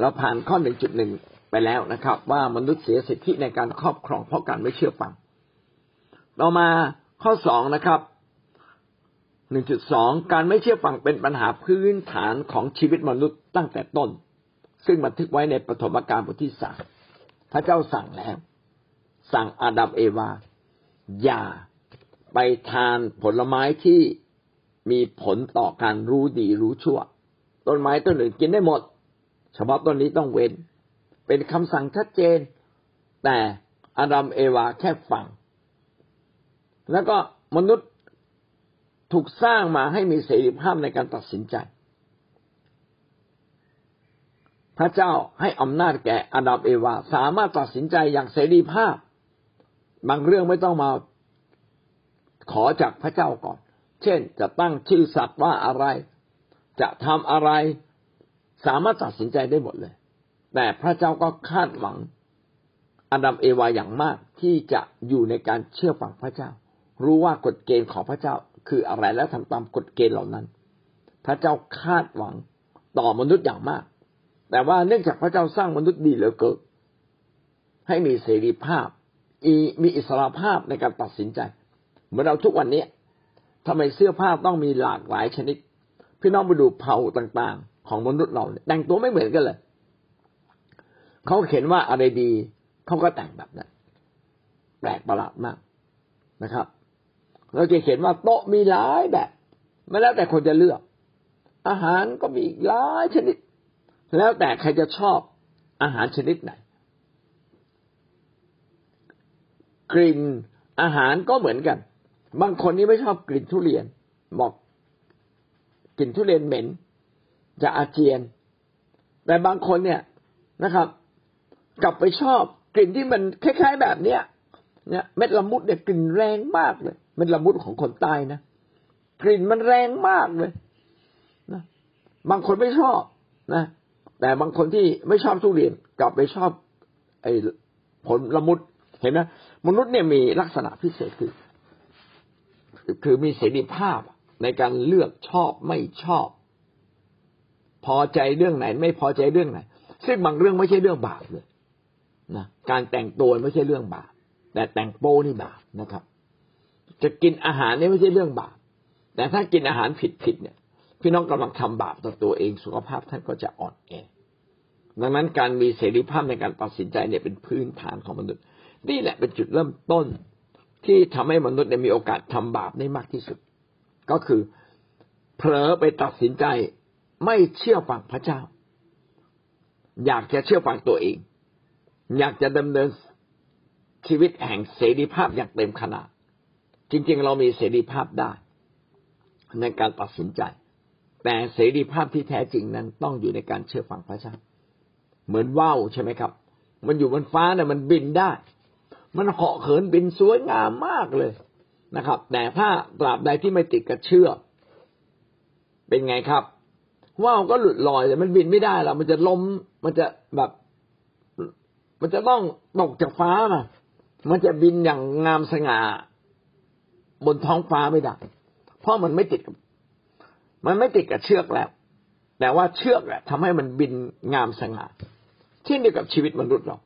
เราผ่านข้อหนึ่งจุดหนึ่งไปแล้วนะครับ ว่ามนุษย์เสียสิทธิในการครอบครองเพราะการไม่เชื่อฟังเรามาข้อสองนะครับหนึ่งจุดสองการไม่เชื่อฟังเป็นปัญหาพื้นฐานของชีวิตมนุษย์ตั้งแต่ต้น ซึ่งบันทึกไว้ในปฐมกาลบทที่สามพระเจ้าสั่งแล้ว สั่งอาดัมเอวา อย่าไปทานผลไม้ที่มีผลต่อการรู้ดีรู้ชั่ว ต้นไม้ต้นอื่นกินได้หมด ฉพาะต้นนี้ต้องเว้น เป็นคำสั่งชัดเจน แต่อาดัมเอวาแค่ฟัง แล้วก็มนุษย์ถูกสร้างมาให้มีเสรีภาพในการตัดสินใจ พระเจ้าให้อำนาจแก่อาดัมเอวา สามารถตัดสินใจอย่างเสรีภาพ บางเรื่องไม่ต้องมาขอจากพระเจ้าก่อน เช่น จะตั้งชื่อสัตว์ว่าอะไร จะทำอะไร สามารถตัดสินใจได้หมดเลย แต่พระเจ้าก็คาดหวังอดัมเอวาอย่างมากที่จะอยู่ในการเชื่อฟังพระเจ้า รู้ว่ากฎเกณฑ์ของพระเจ้าคืออะไรและทำตามกฎเกณฑ์เหล่านั้น พระเจ้าคาดหวังต่อมนุษย์อย่างมาก แต่ว่าเนื่องจากพระเจ้าสร้างมนุษย์ดีเหลือเกินให้มีเสรีภาพมีอิสระภาพในการตัดสินใจ เหมือนเราทุกวันนี้ทำไมเสื้อผ้าต้องมีหลากหลายชนิด พี่น้องไปดูเผ่าต่างๆ ของมนุษย์เราแต่งตัวไม่เหมือนกันเลยเขาเห็นว่าอะไรดีเขาก็แต่งแบบนั้นแปลกประหลาดมากนะครับเราจะเห็นว่าโต๊ะมีหลายแบบ ไม่แล้วแต่คนจะเลือก อาหารก็มีหลายชนิด แล้วแต่ใครจะชอบอาหารชนิดไหน กลิ่นอาหารก็เหมือนกัน บางคนนี่ไม่ชอบกลิ่นทุเรียน บอกกลิ่นทุเรียนเหม็น จะอาเจียน แต่บางคนเนี่ยนะครับ กลับไปชอบกลิ่นที่มันคล้ายๆแบบเนี้ยเนี่ยเม็ดละมุดเนี่ยกลิ่นแรงมากเลยเม็ดละมุดของคนใต้นะกลิ่นมันแรงมากเลยนะบางคนไม่ชอบนะ แต่บางคนที่ไม่ชอบทุเรียนกลับไปชอบ ไอ้ผลละมุดเห็นไหมมนุษย์เนี่ยมีลักษณะพิเศษคือ คือมีเสรีภาพในการเลือกชอบไม่ชอบ พอใจเรื่องไหน ไม่พอใจเรื่องไหน ซึ่งบางเรื่องไม่ใช่เรื่องบาปเลยนะการแต่งตัวไม่ใช่เรื่องบาปแต่แต่งโป้นี่บาปนะครับ จะกินอาหารนี่ไม่ใช่เรื่องบาปแต่ถ้ากินอาหารผิดผิดเนี่ย พี่น้องกำลังทำบาปต่อตัวเองสุขภาพท่านก็จะอ่อนแอดังนั้นการมีเสรีภาพในการตัดสินใจเนี่ยเป็นพื้นฐานของมนุษย์ นี่แหละเป็นจุดเริ่มต้น ที่ทำให้มนุษย์เนี่ยมีโอกาสทำบาปได้มากที่สุด ก็คือเผลอไปตัดสินใจ ไม่เชื่อฟังพระเจ้า อยากจะเชื่อฟังตัวเอง อยากจะดำเนินชีวิตแห่งเสรีภาพอย่างเต็มขนาด จริงๆ เรามีเสรีภาพได้ ในการตัดสินใจ แต่เสรีภาพที่แท้จริงนั้นต้องอยู่ในการเชื่อฟังพระเจ้า เหมือนว่าวใช่ไหมครับ มันอยู่บนฟ้าเนี่ยมันบินได้ มันเหาะเขินบินสวยงามมากเลยนะครับ แต่ถ้าตราบใดที่ไม่ติดกับเชื่อ เป็นไงครับ ว่าวก็หลุดลอยแต่มันบินไม่ได้แล้วมันจะล้มมันจะแบบ มันจะต้องตกจากฟ้ามามันจะบินอย่างงามสง่าบนท้องฟ้าไม่ได้ เพราะมันไม่ติดกับมันไม่ติดกับเชือกแล้ว แต่ว่าเชือกแหละทำให้มันบินงามสง่าเช่นเดียวกับชีวิตมนุษย์เรา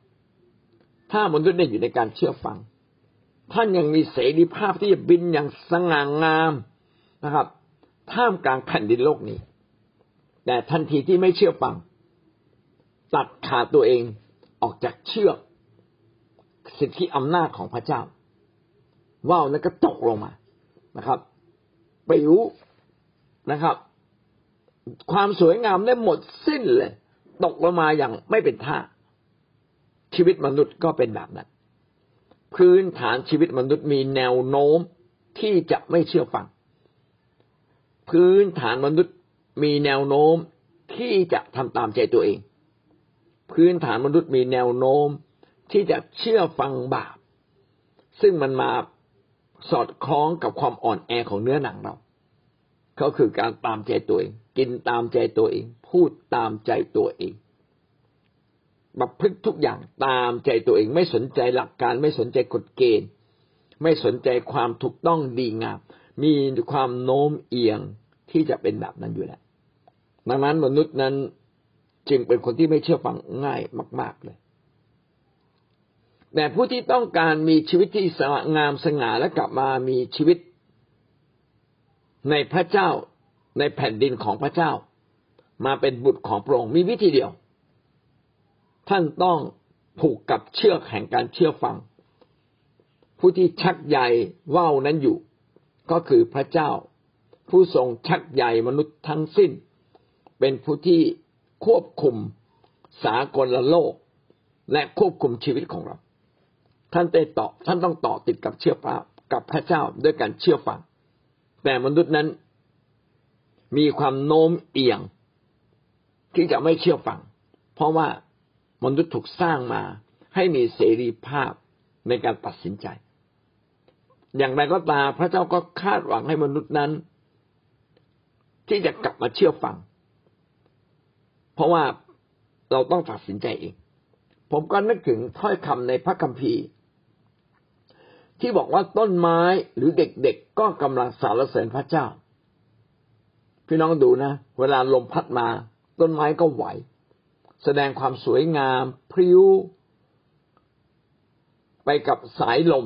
ถ้ามนุษย์ได้อยู่ในการเชื่อฟัง ท่านยังมีเสรีภาพที่จะบินอย่างสง่างามนะครับ ท่ามกลางแผ่นดินโลกนี้ แต่ทันทีที่ไม่เชื่อฟัง ตัดขาดตัวเองออกจากเชือกสิทธิอำนาจของพระเจ้า ว่าวนั้นก็ตกลงมานะครับ ไปรู้นะครับ ความสวยงามได้หมดสิ้นเลย ตกลงมาอย่างไม่เป็นท่า ชีวิตมนุษย์ก็เป็นแบบนั้น พื้นฐานชีวิตมนุษย์มีแนวโน้มที่จะไม่เชื่อฟัง พื้นฐานมนุษย์ มีแนวโน้มที่จะทำตามใจตัวเอง พื้นฐานมนุษย์มีแนวโน้มที่จะเชื่อฟังบาป ซึ่งมันมาสอดคล้องกับความอ่อนแอของเนื้อหนังเรา ก็คือการตามใจตัวเอง กินตามใจตัวเอง พูดตามใจตัวเองประพฤติทุกอย่างตามใจตัวเอง ไม่สนใจหลักการไม่สนใจกฎเกณฑ์ ไม่สนใจความถูกต้องดีงามมีความโน้มเอียงที่จะเป็นแบบนั้นอยู่แล้ว ดังนั้นมนุษย์นั้นจึงเป็นคนที่ไม่เชื่อฟังง่ายมาก ๆเลย แต่ผู้ที่ต้องการมีชีวิตที่สงามสง่าและกลับมามีชีวิต ในพระเจ้าในแผ่นดินของพระเจ้า มาเป็นบุตรของพระองค์มีวิธีเดียว ท่านต้องผูกกับเชือกแห่งการเชื่อฟัง ผู้ที่ชักใยว่าวนั้นอยู่ ก็คือพระเจ้า ผู้ทรงชักใยมนุษย์ทั้งสิ้น เป็นผู้ที่ควบคุมสากลโลก และควบคุมชีวิตของเรา ท่านได้ต่อท่านต้องต่อติดกับเชื่อพระกับพระเจ้าด้วยการเชื่อฟัง แต่มนุษย์นั้นมีความโน้มเอียง ที่จะไม่เชื่อฟัง เพราะว่ามนุษย์ถูกสร้างมาให้มีเสรีภาพในการตัดสินใจ อย่างไรก็ตามพระเจ้าก็คาดหวังให้มนุษย์นั้น ที่จะกลับมาเชื่อฟัง เพราะว่าเราต้องตัดสินใจเอง ผมก็นึกถึงถ้อยคำในพระคัมภีร์ ที่บอกว่าต้นไม้หรือเด็กๆก็กำลังสารเสริญพระเจ้า พี่น้องดูนะ เวลาลมพัดมา ต้นไม้ก็ไหว แสดงความสวยงาม พริ้ว ไปกับสายลม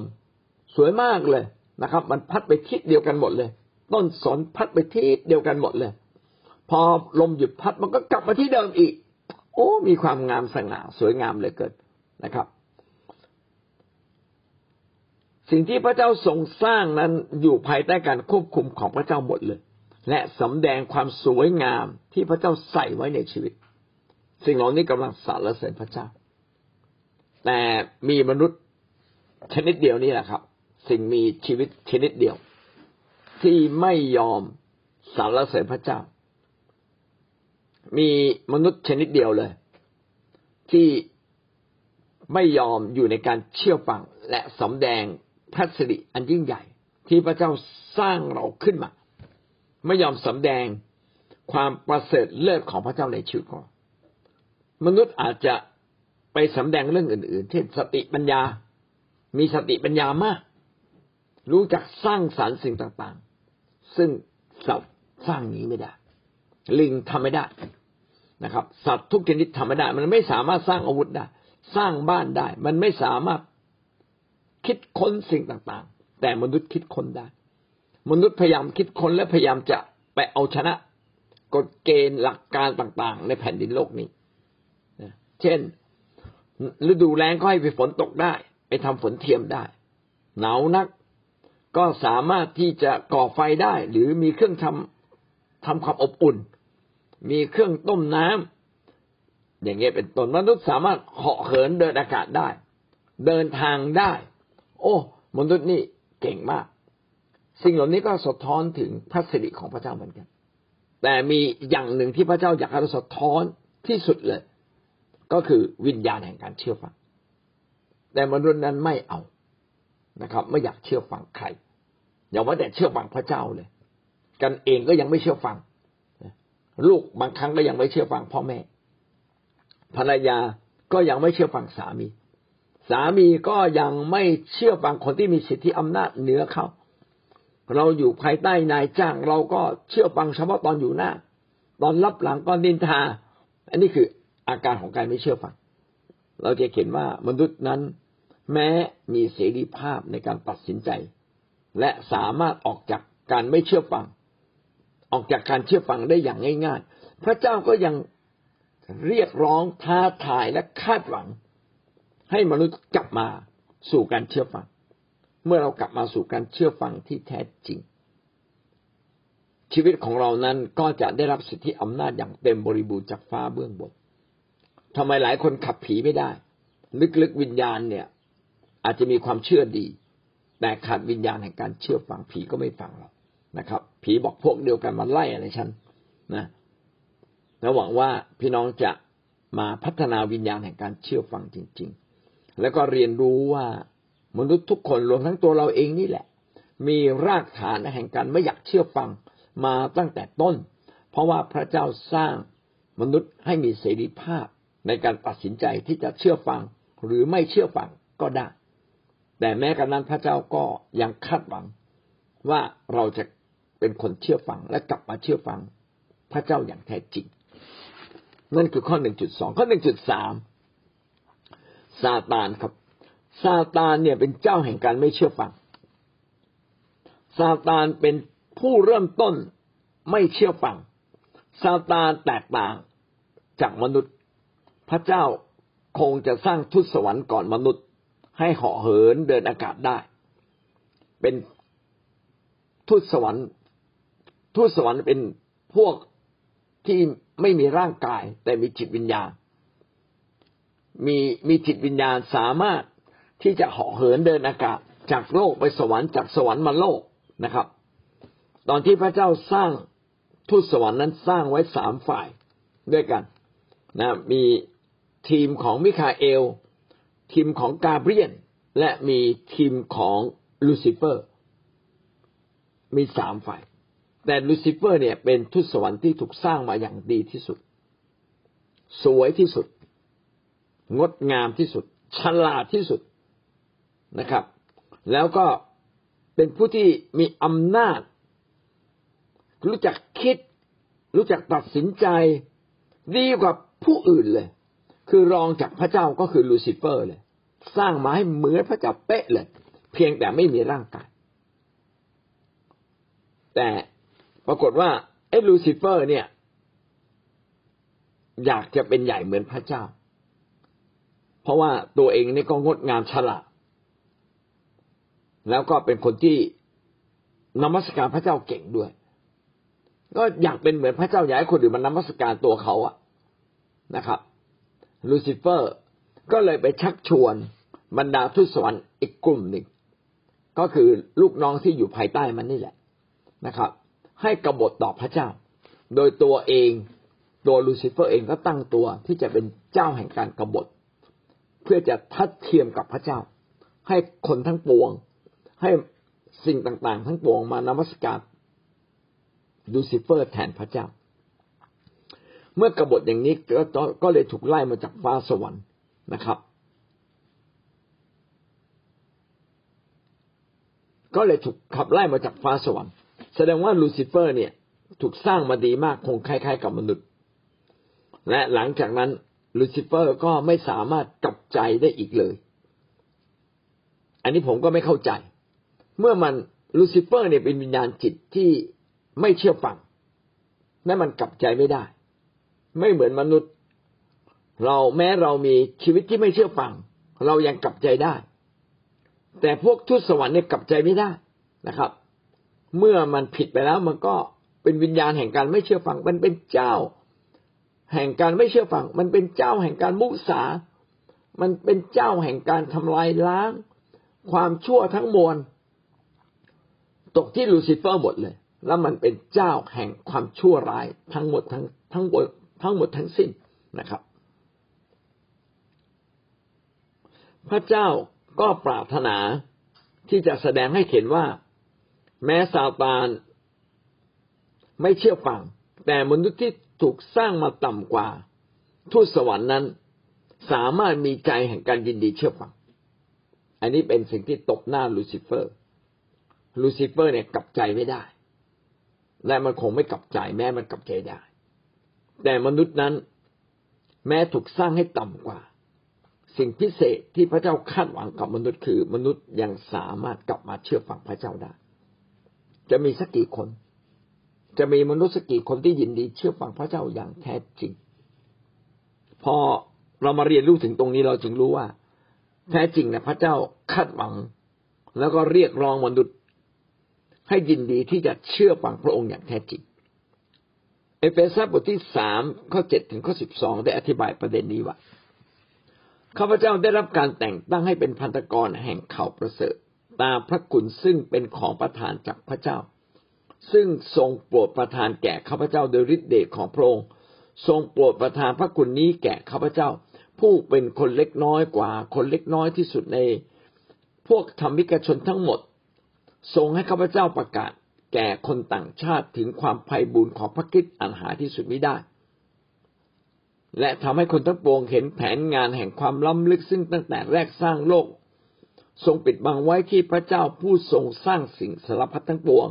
สวยมากเลยนะครับ มันพัดไปทิศเดียวกันหมดเลย ต้นสนพัดไปทิศเดียวกันหมดเลย พอลมหยุดพัดมันก็กลับมาที่เดิมอีก โอ้ มีความงามสง่าสวยงามเลยเกิดนะครับ สิ่งที่พระเจ้าทรงสร้างนั้นอยู่ภายใต้การควบคุมของพระเจ้าหมดเลย และสำแดงความสวยงามที่พระเจ้าใส่ไว้ในชีวิต สิ่งเหล่านี้กำลังสรรเสริญพระเจ้า แต่มีมนุษย์ชนิดเดียวนี่แหละครับ สิ่งมีชีวิตชนิดเดียว ที่ไม่ยอมสรรเสริญพระเจ้า มีมนุษย์ชนิดเดียวเลย ที่ไม่ยอมอยู่ในการเชื่อฟังและสำแดงพระสิริอันยิ่งใหญ่ ที่พระเจ้าสร้างเราขึ้นมา ไม่ยอมสำแดงความประเสริฐเลิศของพระเจ้าในชีวิตของ มนุษย์อาจจะไปสำแดงเรื่องอื่น ๆ เช่นสติปัญญา มีสติปัญญามาก รู้จักสร้างสารรค์สิ่งต่างๆ ซึ่งสัตว์สร้างนี้ไม่ได้ ลิงทำไม่ได้ นะครับ สัตว์ทุกชนิดทำไม่ได้ มันไม่สามารถสร้างอาวุธได้ สร้างบ้านได้ มันไม่สามารถคิดค้นสิ่งต่างๆ แต่มนุษย์คิดค้นได้ มนุษย์พยายามคิดค้นและพยายามจะไปเอาชนะกฎเกณฑ์หลักการต่างๆ ในแผ่นดินโลกนี้เช่น ฤดูแล้งก็ให้ไปฝนตกได้ ไปทำฝนเทียมได้ หนาวนักก็สามารถที่จะก่อไฟได้ หรือมีเครื่องทำทำความอบอุ่น มีเครื่องต้มน้ำอย่างเงี้ยเป็นต้นมนุษย์สามารถเหาะเหินเดินอากาศได้ เดินทางได้ โอ้มนุษย์นี่เก่งมาก สิ่งเหล่านี้ก็สะท้อนถึงพระสิริของพระเจ้าเหมือนกัน แต่มีอย่างหนึ่งที่พระเจ้าอยากให้เราสะท้อนที่สุดเลย ก็คือวิญญาณแห่งการเชื่อฟัง แต่มนุษย์นั้นไม่เอานะครับ ไม่อยากเชื่อฟังใครอย่าว่าแต่เชื่อฟังพระเจ้าเลย กันเองก็ยังไม่เชื่อฟัง ลูกบางครั้งก็ยังไม่เชื่อฟังพ่อแม่ ภรรยาก็ยังไม่เชื่อฟังสามี สามีก็ยังไม่เชื่อฟังคนที่มีสิทธิอำนาจเหนือเขาเราอยู่ภายใต้นายจ้าง เราก็เชื่อฟังเฉพาะตอนอยู่หน้า ตอนรับหลังก็นินทา อันนี้คืออาการของการไม่เชื่อฟัง เราจะเห็นว่ามนุษย์นั้น แม้มีเสรีภาพในการตัดสินใจ และสามารถออกจากการไม่เชื่อฟัง ออกจากการเชื่อฟังได้อย่างง่าย ๆ พระเจ้าก็ยังเรียกร้องท้าทายและคาดหวัง ให้มนุษย์กลับมาสู่การเชื่อฟัง เมื่อเรากลับมาสู่การเชื่อฟังที่แท้จริง ชีวิตของเรานั้นก็จะได้รับสิทธิอำนาจอย่างเต็มบริบูรณ์จากฟ้าเบื้องบนทำไมหลายคนขับผีไม่ได้ ลึกๆวิญญาณเนี่ย อาจจะมีความเชื่อดี แต่ขาดวิญญาณแห่งการเชื่อฟังผีก็ไม่ฟังเรา นะครับ ผีบอกพวกเดียวกันมาไล่อะไรฉันนะแล้วหวังว่าพี่น้องจะมาพัฒนาวิญญาณแห่งการเชื่อฟังจริง ๆ แล้วก็เรียนรู้ว่ามนุษย์ทุกคนรวมทั้งตัวเราเองนี่แหละ มีรากฐานแห่งการไม่อยากเชื่อฟังมาตั้งแต่ต้น เพราะว่าพระเจ้าสร้างมนุษย์ให้มีเสรีภาพในการตัดสินใจที่จะเชื่อฟังหรือไม่เชื่อฟังก็ได้ แต่แม้กระนั้นพระเจ้าก็ยังคาดหวังว่าเราจะ เป็นคนเชื่อฟังและกลับมาเชื่อฟังพระเจ้าอย่างแท้จริง นั่นคือข้อหนึ่งจุดสองข้อหนึ่งจุดสามซาตานครับซาตานเนี่ยเป็นเจ้าแห่งการไม่เชื่อฟังซาตานเป็นผู้เริ่มต้นไม่เชื่อฟังซาตานแตกต่างจากมนุษย์ พระเจ้าคงจะสร้างทุตสวรรค์ก่อนมนุษย์ ให้เหาะเหินเดินอากาศได้ เป็นทุตสวรรค์ ทูตสวรรค์เป็นพวกที่ไม่มีร่างกาย แต่มีจิตวิญญาณ มีมีจิตวิญญาณสามารถที่จะเหาะเหินเดินอากาศ จากโลกไปสวรรค์จากสวรรค์มาโลกนะครับ ตอนที่พระเจ้าสร้างทูตสวรรค์นั้นสร้างไว้สามฝ่ายด้วยกันนะมีทีมของมิคาเอล ทีมของกาเบรียน และมีทีมของลูซิเฟอร์ มีสามฝ่าย แต่ลูซิเฟอร์เนี่ยเป็นทูตสวรรค์ที่ถูกสร้างมาอย่างดีที่สุด สวยที่สุด งดงามที่สุด ฉลาดที่สุดนะครับ แล้วก็เป็นผู้ที่มีอำนาจ รู้จักคิด รู้จักตัดสินใจ ดีกว่าผู้อื่นเลย คือรองจากพระเจ้าก็คือลูซิเฟอร์เลย สร้างมาให้เหมือนพระเจ้าเป๊ะเลย เพียงแต่ไม่มีร่างกาย แต่ ปรากฏว่าไอ้ลูซิเฟอร์ เนี่ย อยากจะเป็นใหญ่เหมือนพระเจ้า เพราะว่าตัวเองนี่ก็งดงามฉลาดแล้วก็เป็นคนที่นมัสการพระเจ้าเก่งด้วย ก็อยากเป็นเหมือนพระเจ้าอยากให้คนอื่นมานมัสการตัวเขาอะนะครับ ลูซิเฟอร์ก็เลยไปชักชวนบรรดาทูตสวรรค์อีกกลุ่มหนึ่ง ก็คือลูกน้องที่อยู่ภายใต้มันนี่แหละนะครับ ให้กบฏต่อพระเจ้า โดยตัวเองตัวลูซิเฟอร์เองก็ตั้งตัวที่จะเป็นเจ้าแห่งการกบฏ เพื่อจะทัดเทียมกับพระเจ้า ให้คนทั้งปวง ให้สิ่งต่างๆ ทั้งปวงมานมัสการลูซิเฟอร์แทนพระเจ้า เมื่อกบฏอย่างนี้ก็ก็เลยถูกไล่มาจากฟ้าสวรรค์นะครับ ก็เลยถูกขับไล่มาจากฟ้าสวรรค์ แสดงว่าลูซิเฟอร์เนี่ยถูกสร้างมาดีมากคงคล้าย ๆ กับมนุษย์ และหลังจากนั้นลูซิเฟอร์ก็ไม่สามารถกลับใจได้อีกเลย อันนี้ผมก็ไม่เข้าใจ เมื่อมันลูซิเฟอร์เนี่ยเป็นวิญญาณจิตที่ไม่เชื่อฟังนั่นมันกลับใจไม่ได้ ไม่เหมือนมนุษย์ เราแม้เรามีชีวิตที่ไม่เชื่อฟัง เรายังกลับใจได้ แต่พวกทุตสวรรค์เนี่ยกลับใจไม่ได้นะครับ เมื่อมันผิดไปแล้วมันก็เป็นวิญญาณแห่งการไม่เชื่อฟัง มันเป็นเจ้า แห่งการไม่เชื่อฟัง มันเป็นเจ้าแห่งการมุสา มันเป็นเจ้าแห่งการทำลายล้าง ความชั่วทั้งมวลตกที่ลูซิเฟอร์หมดเลย แล้วมันเป็นเจ้าแห่งความชั่วร้ายทั้งหมดทั้งทั้งหมดทั้งหมดทั้งสิ้นนะครับ พระเจ้าก็ปรารถนาที่จะแสดงให้เห็นว่า แม้ซาตานไม่เชื่อฟัง แต่มนุษย์ที่ถูกสร้างมาต่ำกว่า ทูตสวรรค์นั้น สามารถมีใจแห่งการยินดีเชื่อฟัง อันนี้เป็นสิ่งที่ตบหน้าลูซิเฟอร์ ลูซิเฟอร์เนี่ยกลับใจไม่ได้ และมันคงไม่กลับใจ แม้มันกลับใจได้ แต่มนุษย์นั้น แม้ถูกสร้างให้ต่ำกว่า สิ่งพิเศษที่พระเจ้าคาดหวังกับมนุษย์คือ มนุษย์ยังสามารถกลับมาเชื่อฟังพระเจ้าได้ จะมีสักกี่คน จะมีมนุษย์สักกี่คนที่ยินดีเชื่อฟังพระเจ้าอย่างแท้จริง พอเรามาเรียนรู้ถึงตรงนี้เราจึงรู้ว่า แท้จริงนะพระเจ้าคาดหวัง แล้วก็เรียกร้องมนุษย์ให้ยินดีที่จะเชื่อฟังพระองค์อย่างแท้จริง เอเฟซัสบทที่สามข้อเจ็ดถึงข้อสิบสองได้อธิบายประเด็นนี้ว่าข้าพเจ้าได้รับการแต่งตั้งให้เป็นพันธกรแห่งข่าวประเสริฐ ตามพระคุณซึ่งเป็นของประทานจากพระเจ้า ซึ่งทรงโปรดประทานแก่ข้าพเจ้าโดยฤทธิเดชของพระองค์ทรงโปรดประทานพระคุณนี้แก่ข้าพเจ้า ผู้เป็นคนเล็กน้อยกว่า คนเล็กน้อยที่สุดใน พวกธรรมิกชนทั้งหมด ทรงให้ข้าพเจ้าประกาศ แก่คนต่างชาติถึงความไพ่บุญของพระคิดอันหาที่สุดไม่ได้ และทำให้คนทั้งปวงเห็นแผนงานแห่งความล้ำลึกซึ่งตั้งแต่แรกสร้างโลก ทรงปิดบังไว้ที่พระเจ้าผู้ทรงสร้างสิ่งสารพัดทั้งปวง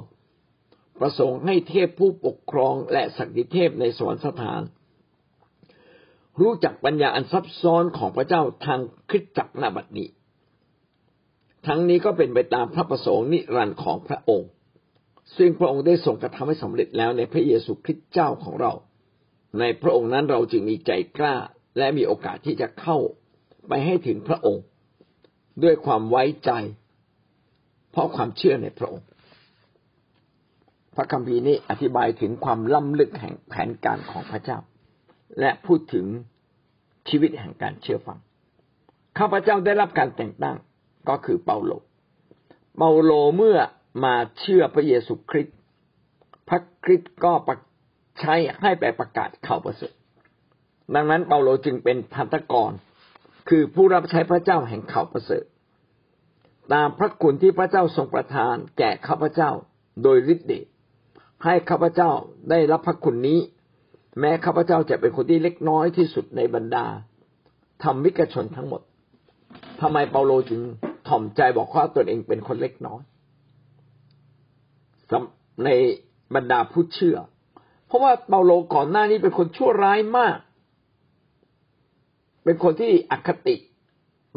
ประสงค์ให้เทพผู้ปกครองและสักดิเทพในสวรรคสถาน รู้จักปัญญาอันซับซ้อนของพระเจ้าทางคริสตจักนาบัดนี้ ทั้งนี้ก็เป็นไปตามพระประสงค์นิรันดร์ของพระองค์ ซึ่งพระองค์ได้ทรงกระทำให้สำเร็จแล้วในพระเยซูคริสต์เจ้าของเรา ในพระองค์นั้นเราจึงมีใจกล้าและมีโอกาสที่จะเข้าไปให้ถึงพระองค์ ด้วยความไว้ใจ เพราะความเชื่อในพระองค์ พระคัมภีร์นี้อธิบายถึงความล้ำลึกแห่งแผนการของพระเจ้า และพูดถึงชีวิตแห่งการเชื่อฟัง ข้าพเจ้าได้รับการแต่งตั้งก็คือเปาโล เปาโลเมื่อมาเชื่อพระเยซูคริสต์พระคริสต์ก็ใช้ให้ไปประกาศข่าวประเสริฐดังนั้นเปาโลจึงเป็นพันธกร คือผู้รับใช้พระเจ้าแห่งเข่าประเสริฐ ตามพระคุณที่พระเจ้าทรงประทานแก่ข้าพเจ้าโดยฤทธิ์เดชให้ข้าพเจ้าได้รับพระคุณนี้ แม้ข้าพเจ้าจะเป็นคนที่เล็กน้อยที่สุดในบรรดาธรรมิกชนทั้งหมดทำไมเปาโลจึงถ่อมใจบอกว่าตนเองเป็นคนเล็กน้อยในบรรดาผู้เชื่อ เพราะว่าเปาโลก่อนหน้านี้เป็นคนชั่วร้ายมาก เป็นคนที่อคติ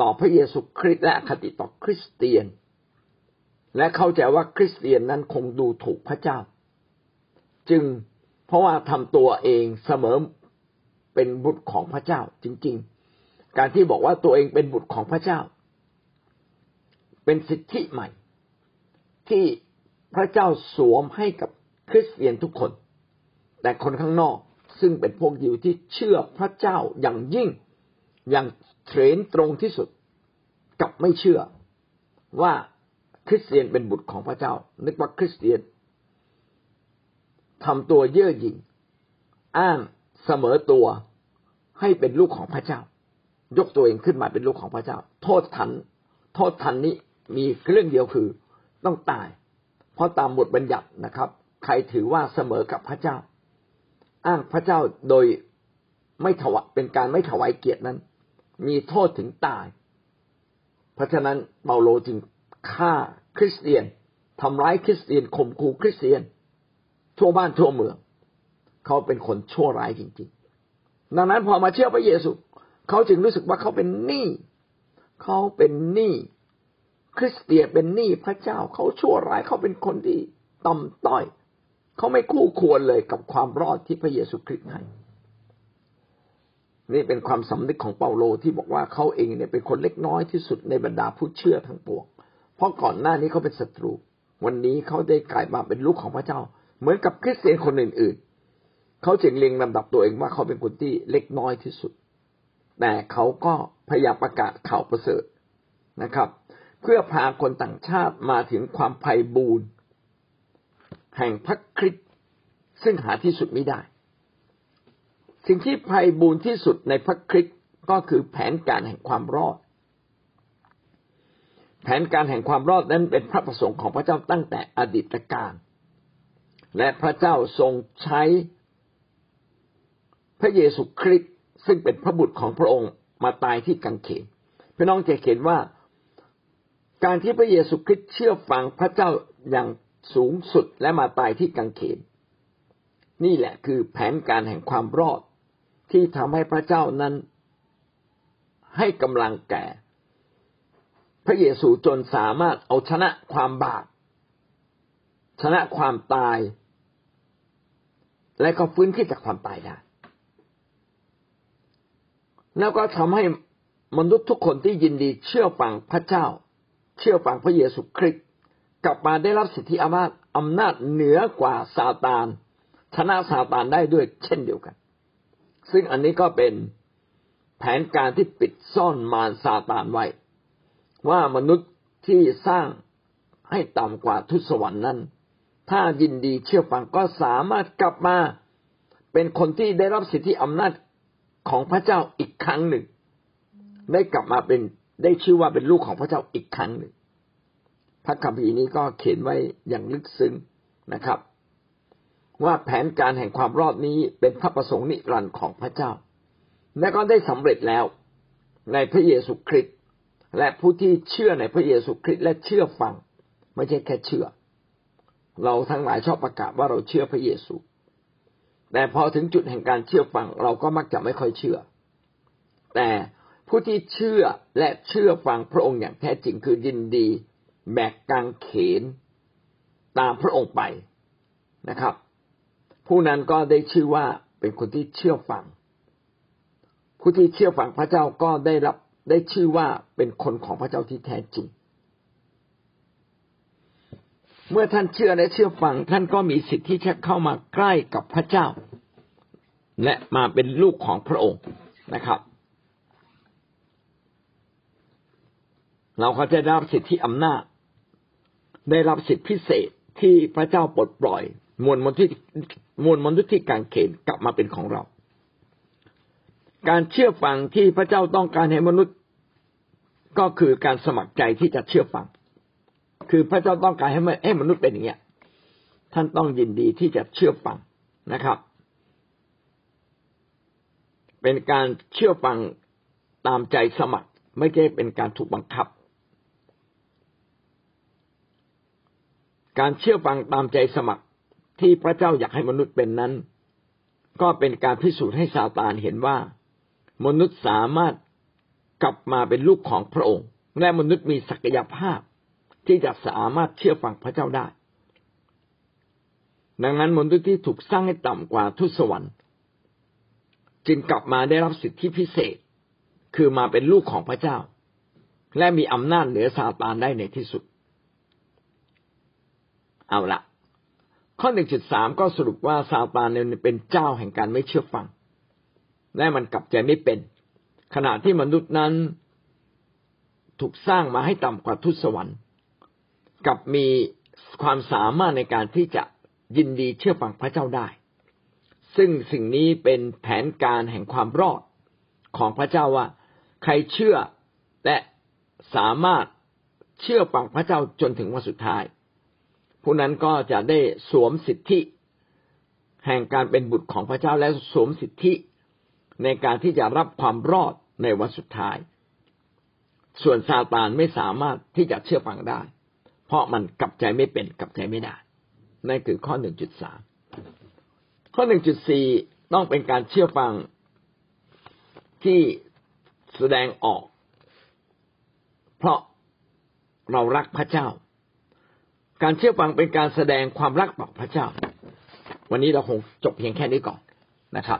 ต่อพระเยซูคริสต์และอคติต่อคริสเตียน และเข้าใจว่าคริสเตียนนั้นคงดูถูกพระเจ้า จึงเพราะว่าทำตัวเองเสมอเป็นบุตรของพระเจ้า จริง ๆ การที่บอกว่าตัวเองเป็นบุตรของพระเจ้า เป็นสิทธิใหม่ ที่พระเจ้าสวมให้กับคริสเตียนทุกคน แต่คนข้างนอกซึ่งเป็นพวกยิวที่เชื่อพระเจ้าอย่างยิ่ง อย่างเทรนตรงที่สุดกับไม่เชื่อว่าคริสเตียนเป็นบุตรของพระเจ้า นึกว่าคริสเตียนทำตัวเย่อหยิ่งอ้างเสมอตัวให้เป็นลูกของพระเจ้า ยกตัวเองขึ้นมาเป็นลูกของพระเจ้า โทษทัน โทษทันนี้มีเรื่องเดียวคือต้องตาย เพราะตามบทบัญญัตินะครับ ใครถือว่าเสมอกับพระเจ้า อ้างพระเจ้าโดยไม่ถวายเป็นการไม่ถวายเกียรตินั้น มีโทษถึงตาย เพราะฉะนั้นเปาโลจึงฆ่าคริสเตียนทำร้ายคริสเตียนข่มขู่คริสเตียน ทั่วบ้านทั่วเมือง เขาเป็นคนชั่วร้ายจริงๆ ดังนั้นพอมาเชื่อพระเยซู เขาจึงรู้สึกว่าเขาเป็นหนี้เขาเป็นหนี้คริสเตียนเป็นหนี้พระเจ้า เขาชั่วร้ายเขาเป็นคนที่ต่ำต้อย เขาไม่คู่ควรเลยกับความรอดที่พระเยซูคริสต์ให้ นี่เป็นความสำนึกของเปาโลที่บอกว่าเขาเองเนี่ยเป็นคนเล็กน้อยที่สุดในบรรดาผู้เชื่อทั้งปวง เพราะก่อนหน้านี้เขาเป็นศัตรู วันนี้เขาได้กลายมาเป็นลูกของพระเจ้า เหมือนกับคริสเตียนคนอื่น ๆ เขาจึงเรียงลำดับตัวเองว่าเขาเป็นคนที่เล็กน้อยที่สุด แต่เขาก็พยายามประกาศข่าวประเสริฐนะครับ เพื่อพาคนต่างชาติมาถึงความไพ่บูรณ์แห่งพระคริสต์ซึ่งหาที่สุดไม่ได้ สิ่งที่ไพบูรณ์ที่สุดในพระคริสต์ก็คือแผนการแห่งความรอด แผนการแห่งความรอดนั้นเป็นพระประสงค์ของพระเจ้าตั้งแต่อดีตการ และพระเจ้าทรงใช้พระเยซูคริสต์ซึ่งเป็นพระบุตรของพระองค์มาตายที่กังเขนพี่น้องจะเห็นว่า การที่พระเยซูคริสต์เชื่อฟังพระเจ้าอย่างสูงสุดและมาตายที่กังเขน นี่แหละคือแผนการแห่งความรอด ที่ทำให้พระเจ้านั้นให้กำลังแก่ พระเยซูจนสามารถเอาชนะความบาปชนะความตาย และก็ฟื้นขึ้นจากความตายได้แล้วก็ทำให้มนุษย์ทุกคนที่ยินดีเชื่อฟังพระเจ้า เชื่อฟังพระเยซูคริสต์กลับมาได้รับสิทธิอำนาจอำนาจเหนือกว่าซาตานชนะซาตานได้ด้วยเช่นเดียวกัน ซึ่งอันนี้ก็เป็นแผนการที่ปิดซ่อนมารซาตานไว้ ว่ามนุษย์ที่สร้างให้ต่ำกว่าทุสวรรค์นั้น ถ้ายินดีเชื่อฟังก็สามารถกลับมาเป็นคนที่ได้รับสิทธิอำนาจของพระเจ้าอีกครั้งหนึ่ง ได้กลับมาเป็นได้ชื่อว่าเป็นลูกของพระเจ้าอีกครั้งหนึ่ง พระคัมภีร์นี้ก็เขียนไว้อย่างลึกซึ้งนะครับ ว่าแผนการแห่งความรอดนี้เป็นพระประสงค์นิรันดร์ของพระเจ้า และก็ได้สำเร็จแล้วในพระเยซูคริสต์และผู้ที่เชื่อในพระเยซูคริสต์และเชื่อฟัง ไม่ใช่แค่เชื่อ เราทั้งหลายชอบประกาศว่าเราเชื่อพระเยซู แต่พอถึงจุดแห่งการเชื่อฟัง เราก็มักจะไม่ค่อยเชื่อ แต่ผู้ที่เชื่อและเชื่อฟังพระองค์อย่างแท้จริงคือยินดี แบกกางเขน ตามพระองค์ไปนะครับ ผู้นั้นก็ได้ชื่อว่าเป็นคนที่เชื่อฟัง ผู้ที่เชื่อฟังพระเจ้าก็ได้รับได้ชื่อว่าเป็นคนของพระเจ้าที่แท้จริง เมื่อท่านเชื่อและเชื่อฟัง ท่านก็มีสิทธิ์ที่จะเข้ามาใกล้กับพระเจ้า และมาเป็นลูกของพระองค์นะครับ เราก็จะได้รับสิทธิอำนาจ ได้รับสิทธิพิเศษที่พระเจ้าปลดปล่อย มวลมนุษย์มวลมนุษย์ที่การเขนกลับมาเป็นของเรา การเชื่อฟังที่พระเจ้าต้องการให้มนุษย์ก็คือการสมัครใจที่จะเชื่อฟัง คือพระเจ้าต้องการให้ให้มนุษย์เป็นอย่างเนี้ย ท่านต้องยินดีที่จะเชื่อฟังนะครับ เป็นการเชื่อฟังตามใจสมัคร ไม่ใช่เป็นการถูกบังคับ การเชื่อฟังตามใจสมัคร ที่พระเจ้าอยากให้มนุษย์เป็นนั้น ก็เป็นการพิสูจน์ให้ซาตานเห็นว่า มนุษย์สามารถกลับมาเป็นลูกของพระองค์ และมนุษย์มีศักยภาพ ที่จะสามารถเชื่อฟังพระเจ้าได้ ดังนั้นมนุษย์ที่ถูกสร้างให้ต่ำกว่าทุสวรรค์ จึงกลับมาได้รับสิทธิพิเศษ คือมาเป็นลูกของพระเจ้า และมีอำนาจเหนือซาตานได้ในที่สุด เอาละ ข้อหนึ่งจุดสามก็สรุปว่าซาตานเนี่ยเป็นเจ้าแห่งการไม่เชื่อฟัง และมันกลับใจไม่เป็น ขณะที่มนุษย์นั้นถูกสร้างมาให้ต่ำกว่าทุสวรรค์กับมีความสามารถในการที่จะยินดีเชื่อฟังพระเจ้าได้ ซึ่งสิ่งนี้เป็นแผนการแห่งความรอดของพระเจ้าว่า ใครเชื่อและสามารถเชื่อฟังพระเจ้าจนถึงวันสุดท้าย ผู้นั้นก็จะได้สวมสิทธิ แห่งการเป็นบุตรของพระเจ้าและสวมสิทธิ ในการที่จะรับความรอดในวันสุดท้าย ส่วนซาตานไม่สามารถที่จะเชื่อฟังได้ เพราะมันกลับใจไม่เป็นกลับใจไม่ได้นั่นคือข้อหนึ่งจุดสามข้อหนึ่งจุดสี่ต้องเป็นการเชื่อฟังที่แสดงออก เพราะเรารักพระเจ้า การเชื่อฟังเป็นการแสดงความรักต่อพระเจ้า วันนี้เราคงจบเพียงแค่นี้ก่อนนะครับ